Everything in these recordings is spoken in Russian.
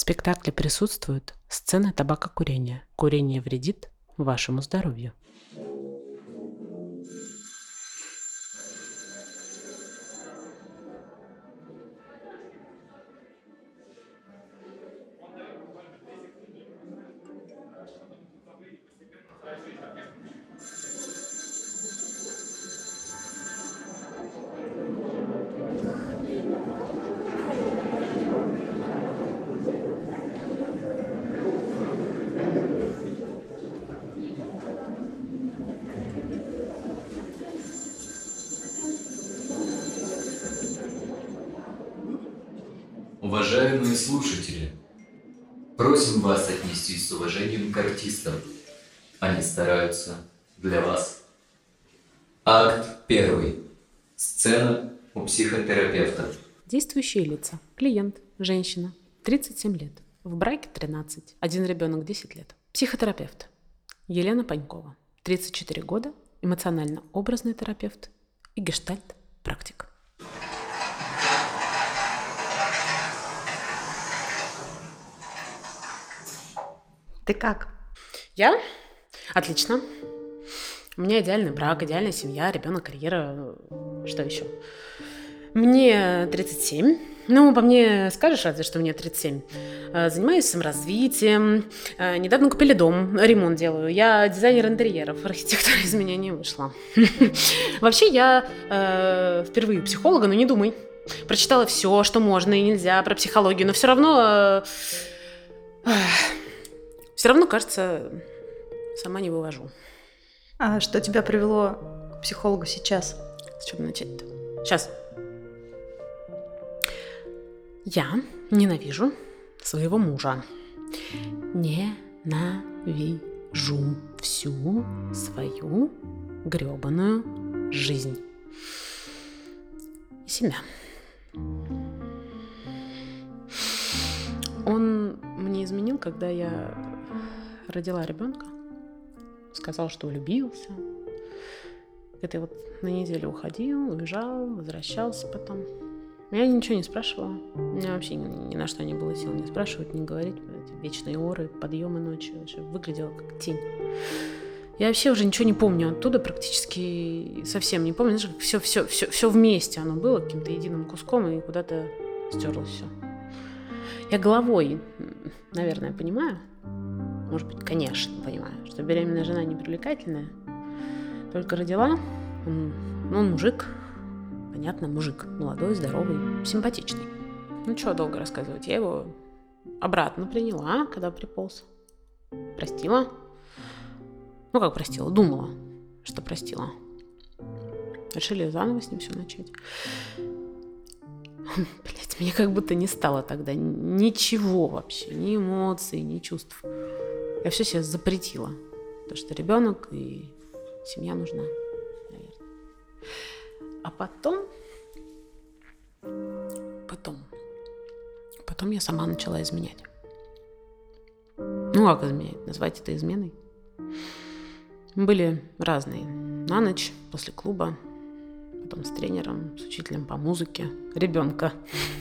Спектакле присутствуют сцены табакокурения. Курение вредит вашему здоровью. Уважаемые слушатели, просим вас отнестись с уважением к артистам. Они стараются для вас. Акт первый. Сцена у психотерапевта. Действующие лица. Клиент. Женщина. 37 лет. В браке 13. Один ребенок 10 лет. Психотерапевт. Елена Панькова. 34 года. Эмоционально-образный терапевт и гештальт-практик. Ты как? Я? Отлично. У меня идеальный брак, идеальная семья, ребенок, карьера. Что еще? Мне 37. Ну, по мне скажешь разве, что мне 37. Э, Занимаюсь саморазвитием. Э, Недавно купили дом, ремонт делаю. Я дизайнер интерьеров, архитектора из меня не вышла. Вообще, я э, впервые психолога, но не думай. Прочитала все, что можно и нельзя про психологию, но все равно... Все равно, кажется, сама не вывожу. А что тебя привело к психологу сейчас? С чего начать-то? Сейчас. Я ненавижу своего мужа. Ненавижу всю свою гребаную жизнь. И себя. Он мне изменил, когда я родила ребенка. Сказал, что влюбился. Это вот на неделю уходил, уезжал, возвращался потом. Я ничего не спрашивала. У меня вообще ни, ни на что не было сил не спрашивать, не говорить. Эти вечные оры, подъемы ночью. Вообще выглядела как тень. Я вообще уже ничего не помню оттуда, практически совсем не помню. Знаешь, все, все, все, все вместе оно было каким-то единым куском и куда-то стерлось все. Я головой, наверное, понимаю, может быть, конечно, понимаю, что беременная жена не привлекательная. Только родила, он, ну, он мужик, понятно, мужик, молодой, здоровый, симпатичный. Ну, что долго рассказывать, я его обратно приняла, когда приполз. Простила. Ну, как простила, думала, что простила. Решили заново с ним все начать. Блять, мне как будто не стало тогда ничего вообще, ни эмоций, ни чувств. Я все себе запретила. То, что ребенок и семья нужна, наверное. А потом, потом, потом я сама начала изменять. Ну, как изменять? Назвать это изменой? Были разные. На ночь, после клуба, потом с тренером, с учителем по музыке, ребенка.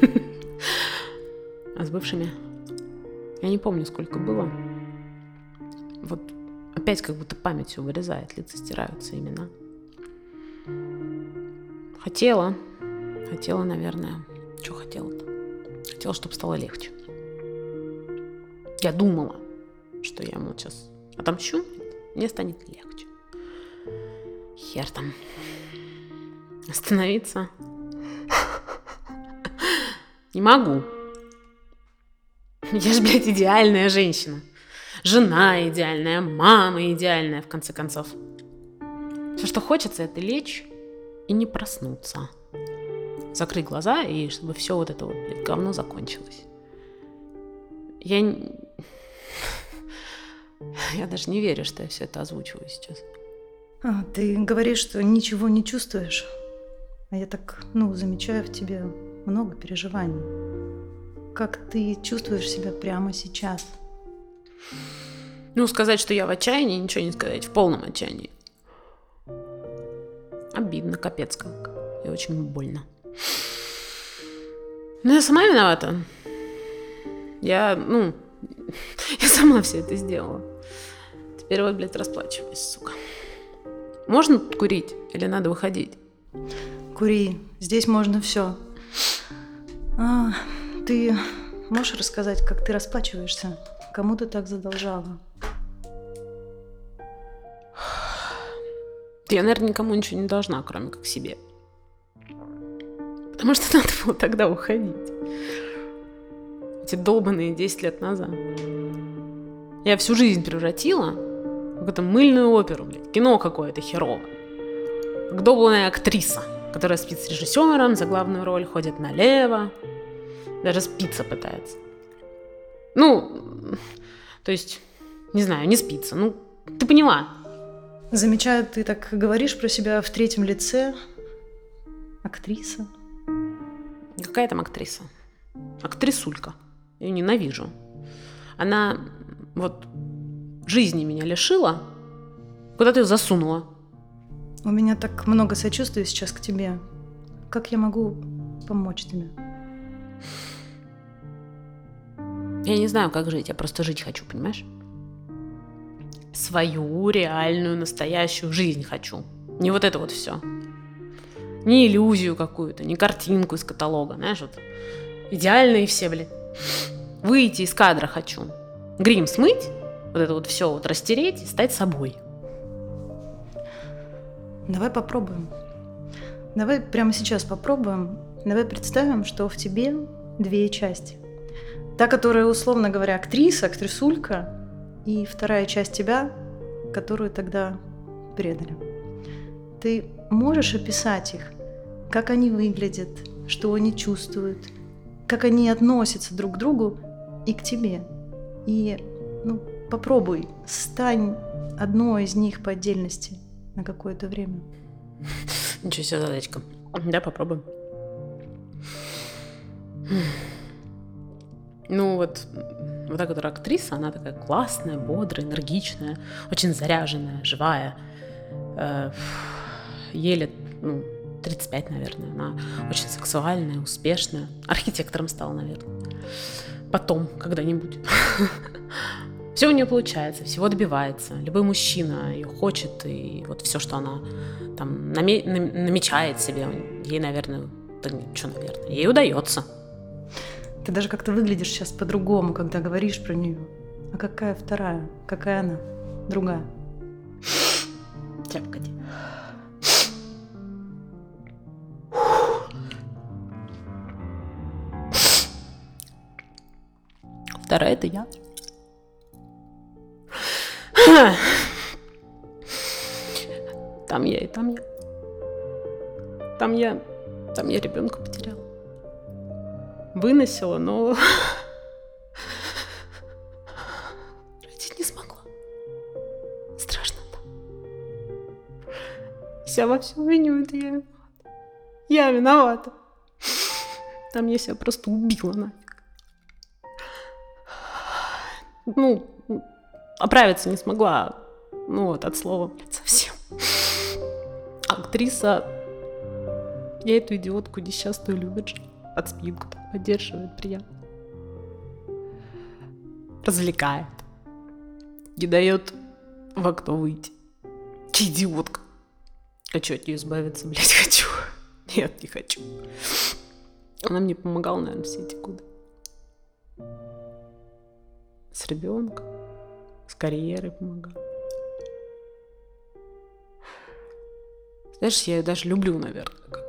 А с бывшими? Я не помню, сколько было. Вот опять как будто памятью вырезает, лица стираются имена. Хотела, хотела, наверное. Что хотела-то? Хотела, чтобы стало легче. Я думала, что я ему сейчас отомщу, мне станет легче. Хер там. Остановиться. Не могу. Я же, блядь, идеальная женщина. Жена идеальная, мама идеальная, в конце концов. Все, что хочется, это лечь и не проснуться. Закрыть глаза, и чтобы все вот это вот блядь, говно закончилось. Я... Я даже не верю, что я все это озвучиваю сейчас. А, ты говоришь, что ничего не чувствуешь. А я так, ну, замечаю в тебе много переживаний. Как ты чувствуешь себя прямо сейчас? Ну, сказать, что я в отчаянии, ничего не сказать, в полном отчаянии. Обидно, капец как. И очень больно. Но я сама виновата. Я, ну, я сама все это сделала. Теперь вот, блядь, расплачиваюсь, сука. Можно курить или надо выходить? Кури, здесь можно все. А, ты можешь рассказать, как ты расплачиваешься? Кому ты так задолжала? Я, наверное, никому ничего не должна, кроме как себе. Потому что надо было тогда уходить. Эти долбанные 10 лет назад. Я всю жизнь превратила в какую-то мыльную оперу, блядь, кино какое-то херово. Как долбанная актриса, которая спит с режиссером за главную роль, ходит налево, даже спиться пытается. Ну, то есть, не знаю, не спится. Ну, ты поняла. Замечаю, ты так говоришь про себя в третьем лице. Актриса. Какая там актриса? Актрисулька. Я ее ненавижу. Она вот жизни меня лишила, куда ты ее засунула. У меня так много сочувствия сейчас к тебе. Как я могу помочь тебе? Я не знаю, как жить, я просто жить хочу, понимаешь? Свою реальную, настоящую жизнь хочу. Не вот это вот все. Не иллюзию какую-то, не картинку из каталога, знаешь, вот. Идеальные все, блин. Выйти из кадра хочу. Грим смыть, вот это вот все вот растереть и стать собой. Давай попробуем. Давай прямо сейчас попробуем. Давай представим, что в тебе две части. Та, которая, условно говоря, актриса, актрисулька, и вторая часть тебя, которую тогда предали. Ты можешь описать их, как они выглядят, что они чувствуют, как они относятся друг к другу и к тебе. И ну, попробуй, стань одной из них по отдельности на какое-то время. Ничего себе задачка. Да, попробуем. Ну вот, вот та, которая актриса, она такая классная, бодрая, энергичная, очень заряженная, живая. Э, еле, ну, 35, наверное. Она очень сексуальная, успешная. Архитектором стала, наверное. Потом, когда-нибудь. Все у нее получается, всего добивается. Любой мужчина ее хочет, и вот все, что она там наме- намечает себе, ей, наверное, да ничего, наверное, ей удается. Ты даже как-то выглядишь сейчас по-другому, когда говоришь про нее. А какая вторая? Какая она? Другая? Сейчас, погоди. Вторая это я. Там я и там я. Там я, там я ребенка потеряла. Выносила, но родить не смогла. Страшно. Вся во всем виню, это я виновата. Я виновата. Там я себя просто убила нафиг. Ну, оправиться не смогла. Ну вот, от слова, блядь, совсем. Актриса, я эту идиотку несчастную любит же. Спинку поддерживает, приятно. Развлекает. Не дает в окно выйти. Идиотка. Хочу от нее избавиться, блядь, хочу. Нет, не хочу. Она мне помогала, наверное, все эти годы. С ребенком, с карьерой помогала. Знаешь, я ее даже люблю, наверное.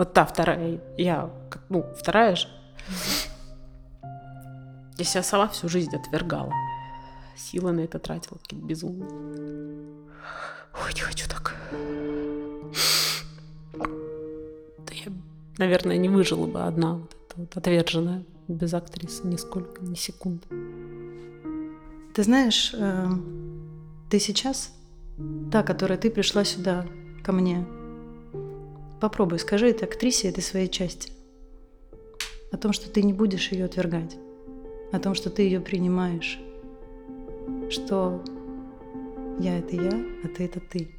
Вот та вторая, я, ну, вторая же. Я себя сама всю жизнь отвергала. Силы на это тратила, какие-то безумные. Ой, не хочу так. Да я, наверное, не выжила бы одна вот эта вот отверженная, без актрисы нисколько, ни секунды. Ты знаешь, э, ты сейчас та, которая ты пришла сюда ко мне. Попробуй, скажи этой актрисе этой своей части. О том, что ты не будешь ее отвергать. О том, что ты ее принимаешь. Что я это я, а ты это ты.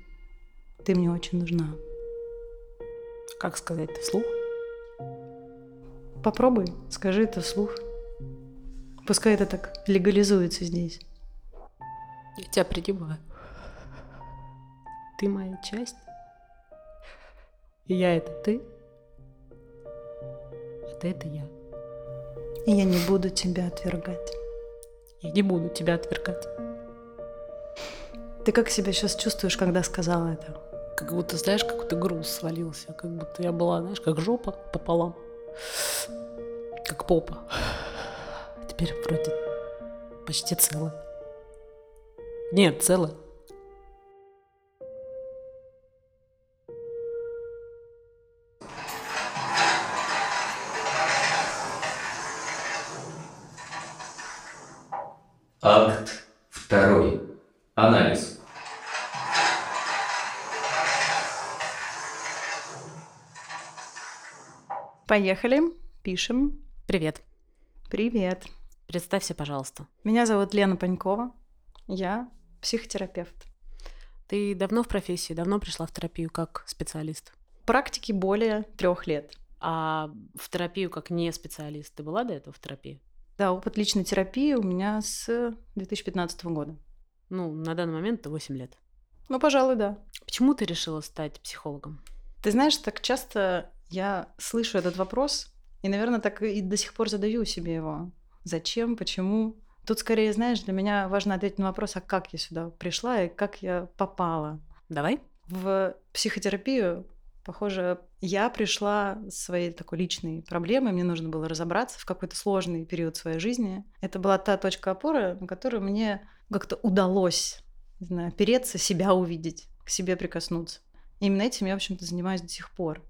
Ты мне очень нужна. Как сказать это вслух? Попробуй, скажи это вслух. Пускай это так легализуется здесь. Я тебя принимаю. Ты моя часть. И я это ты. А ты это я. И я не буду тебя отвергать. Я не буду тебя отвергать. Ты как себя сейчас чувствуешь, когда сказала это? Как будто, знаешь, какой-то груз свалился. Как будто я была, знаешь, как жопа пополам. Как попа. Теперь вроде почти целая. Нет, целая. Поехали, пишем. Привет. Привет. Представься, пожалуйста. Меня зовут Лена Панькова. Я психотерапевт. Ты давно в профессии, давно пришла в терапию как специалист? Практики более трех лет. А в терапию как не специалист ты была до этого в терапии? Да, опыт личной терапии у меня с 2015 года. Ну, на данный момент это 8 лет. Ну, пожалуй, да. Почему ты решила стать психологом? Ты знаешь, так часто я слышу этот вопрос, и, наверное, так и до сих пор задаю себе его. Зачем, почему? Тут скорее, знаешь, для меня важно ответить на вопрос, а как я сюда пришла и как я попала. Давай. В психотерапию, похоже, я пришла с своей такой личной проблемой, мне нужно было разобраться в какой-то сложный период своей жизни. Это была та точка опоры, на которую мне как-то удалось, не знаю, опереться, себя увидеть, к себе прикоснуться. И именно этим я, в общем-то, занимаюсь до сих пор,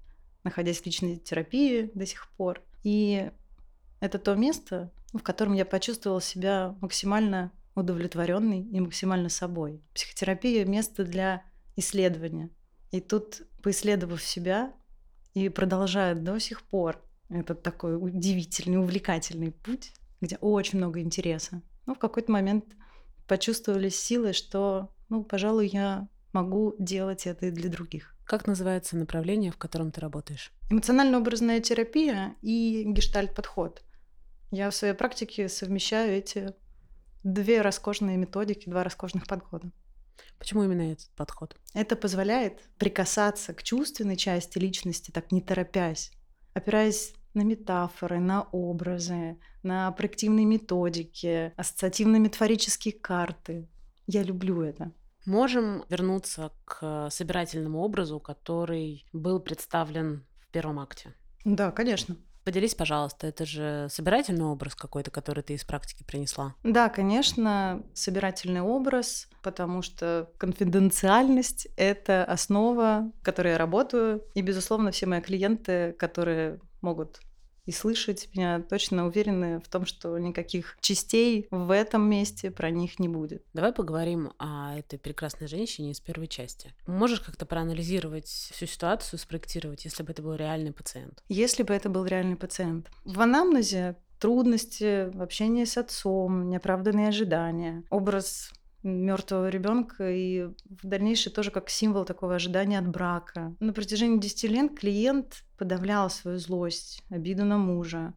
находясь в личной терапии до сих пор. И это то место, в котором я почувствовала себя максимально удовлетворенной и максимально собой. Психотерапия — место для исследования. И тут, поисследовав себя и продолжая до сих пор этот такой удивительный, увлекательный путь, где очень много интереса, ну, в какой-то момент почувствовали силы, что, ну, пожалуй, я могу делать это и для других. Как называется направление, в котором ты работаешь? Эмоционально-образная терапия и гештальт-подход. Я в своей практике совмещаю эти две роскошные методики, два роскошных подхода. Почему именно этот подход? Это позволяет прикасаться к чувственной части личности, так не торопясь, опираясь на метафоры, на образы, на проективные методики, ассоциативно-метафорические карты. Я люблю это. Можем вернуться к собирательному образу, который был представлен в первом акте. Да, конечно. Поделись, пожалуйста, это же собирательный образ какой-то, который ты из практики принесла? Да, конечно, собирательный образ, потому что конфиденциальность — это основа, в которой я работаю. И, безусловно, все мои клиенты, которые могут и слышать меня точно уверены в том, что никаких частей в этом месте про них не будет. Давай поговорим о этой прекрасной женщине из первой части. Можешь как-то проанализировать всю ситуацию, спроектировать, если бы это был реальный пациент? Если бы это был реальный пациент. В анамнезе трудности в общении с отцом, неоправданные ожидания, образ мертвого ребенка и в дальнейшем тоже как символ такого ожидания от брака. На протяжении 10 лет клиент подавлял свою злость, обиду на мужа,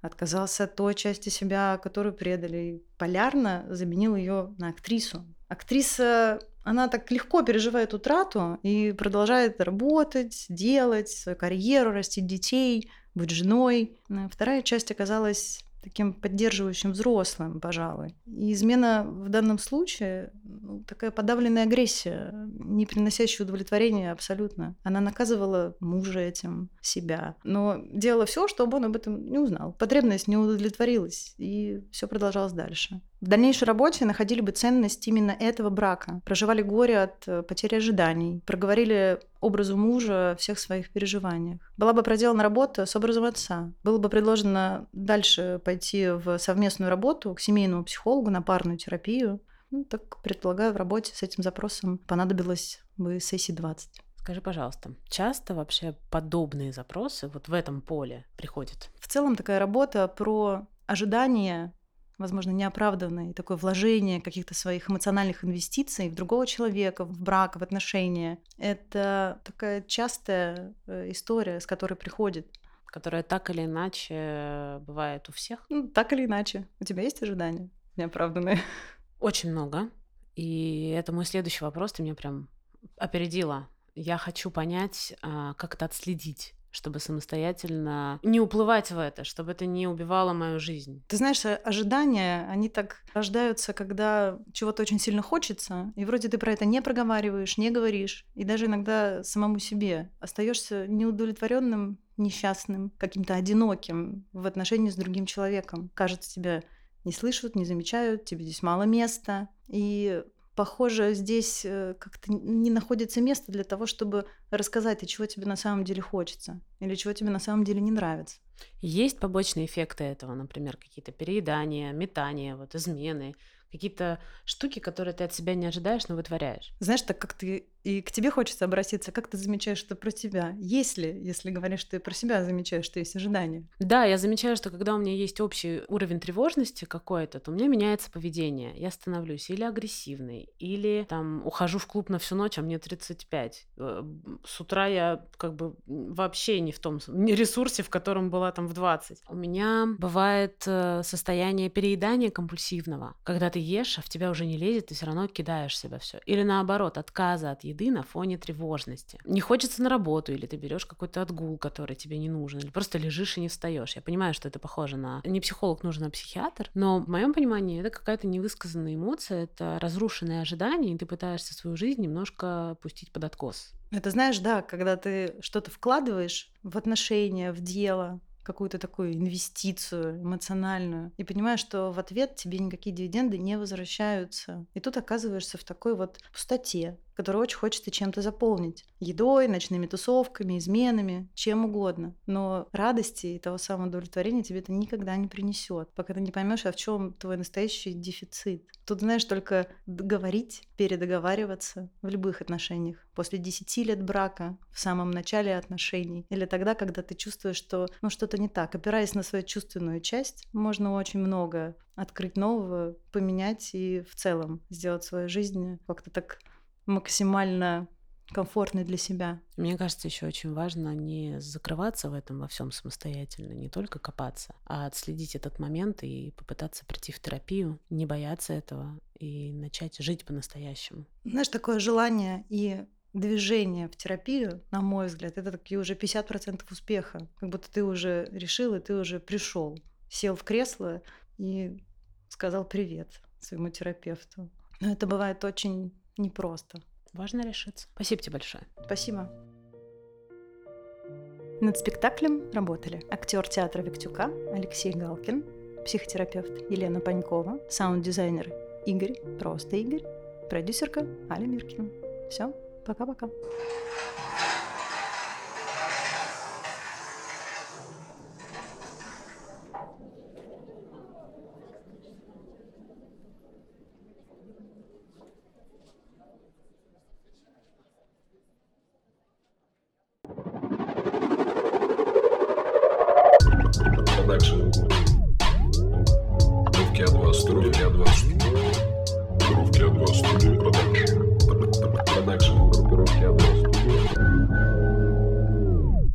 отказался от той части себя, которую предали, и полярно заменил ее на актрису. Актриса, она так легко переживает утрату и продолжает работать, делать свою карьеру, растить детей, быть женой. Вторая часть оказалась таким поддерживающим взрослым, пожалуй. И измена в данном случае ну, такая подавленная агрессия, не приносящая удовлетворения абсолютно. Она наказывала мужа этим, себя, но делала все, чтобы он об этом не узнал. Потребность не удовлетворилась, и все продолжалось дальше. В дальнейшей работе находили бы ценность именно этого брака, проживали горе от э, потери ожиданий, проговорили образу мужа всех своих переживаниях. Была бы проделана работа с образом отца. Было бы предложено дальше пойти в совместную работу к семейному психологу на парную терапию. Ну, так предполагаю, в работе с этим запросом понадобилось бы сессии 20. Скажи, пожалуйста, часто вообще подобные запросы вот в этом поле приходят? В целом такая работа про ожидания возможно, неоправданное, такое вложение каких-то своих эмоциональных инвестиций в другого человека, в брак, в отношения. Это такая частая э, история, с которой приходит которое так или иначе бывает у всех. Ну, так или иначе. У тебя есть ожидания неоправданные? Очень много. И это мой следующий вопрос. Ты меня прям опередила. Я хочу понять, а, как это отследить чтобы самостоятельно не уплывать в это, чтобы это не убивало мою жизнь. Ты знаешь, э, ожидания, они так рождаются, когда чего-то очень сильно хочется, и вроде ты про это не проговариваешь, не говоришь, и даже иногда самому себе остаешься неудовлетворенным, несчастным, каким-то одиноким в отношении с другим человеком. Кажется, тебя не слышат, не замечают, тебе здесь мало места. И похоже, здесь э, как-то не находится места для того, чтобы рассказать, а чего тебе на самом деле хочется или чего тебе на самом деле не нравится. Есть побочные эффекты этого, например, какие-то переедания, метания, вот измены, какие-то штуки, которые ты от себя не ожидаешь, но вытворяешь. Знаешь, так как ты и к тебе хочется обратиться, как ты замечаешь, что про тебя? Есть ли, если говоришь, что ты про себя замечаешь, что есть ожидания? Да, я замечаю, что когда у меня есть общий уровень тревожности какой-то, то у меня меняется поведение. Я становлюсь или агрессивной, или там ухожу в клуб на всю ночь, а мне 35. Э, с утра я как бы вообще не в том не ресурсе, в котором была там в 20. У меня бывает э, состояние переедания компульсивного, когда ты ешь, а в тебя уже не лезет, ты все равно кидаешь себя все. Или наоборот, отказа от еды на фоне тревожности. Не хочется на работу, или ты берешь какой-то отгул, который тебе не нужен, или просто лежишь и не встаешь. Я понимаю, что это похоже на... Не психолог нужен, а психиатр, но в моем понимании это какая-то невысказанная эмоция, это разрушенные ожидания, и ты пытаешься свою жизнь немножко пустить под откос. Это знаешь, да, когда ты что-то вкладываешь в отношения, в дело, какую-то такую инвестицию эмоциональную и понимаешь, что в ответ тебе никакие дивиденды не возвращаются. И тут оказываешься в такой вот пустоте, которую очень хочется чем-то заполнить. Едой, ночными тусовками, изменами, чем угодно. Но радости и того самого удовлетворения тебе это никогда не принесет, пока ты не поймешь, а в чем твой настоящий дефицит. Тут, знаешь, только говорить, передоговариваться в любых отношениях. После 10 лет брака, в самом начале отношений, или тогда, когда ты чувствуешь, что ну, что-то не так. Опираясь на свою чувственную часть, можно очень много открыть нового, поменять и в целом сделать свою жизнь как-то так максимально комфортный для себя. Мне кажется, еще очень важно не закрываться в этом во всем самостоятельно, не только копаться, а отследить этот момент и попытаться прийти в терапию, не бояться этого и начать жить по-настоящему. Знаешь, такое желание и движение в терапию, на мой взгляд, это такие уже 50% успеха. Как будто ты уже решил, и ты уже пришел, сел в кресло и сказал привет своему терапевту. Но это бывает очень непросто. Важно решиться. Спасибо тебе большое. Спасибо. Над спектаклем работали актер театра Виктюка Алексей Галкин, психотерапевт Елена Панькова, саунд-дизайнер Игорь, просто Игорь, продюсерка Аля Миркина. Все, пока-пока.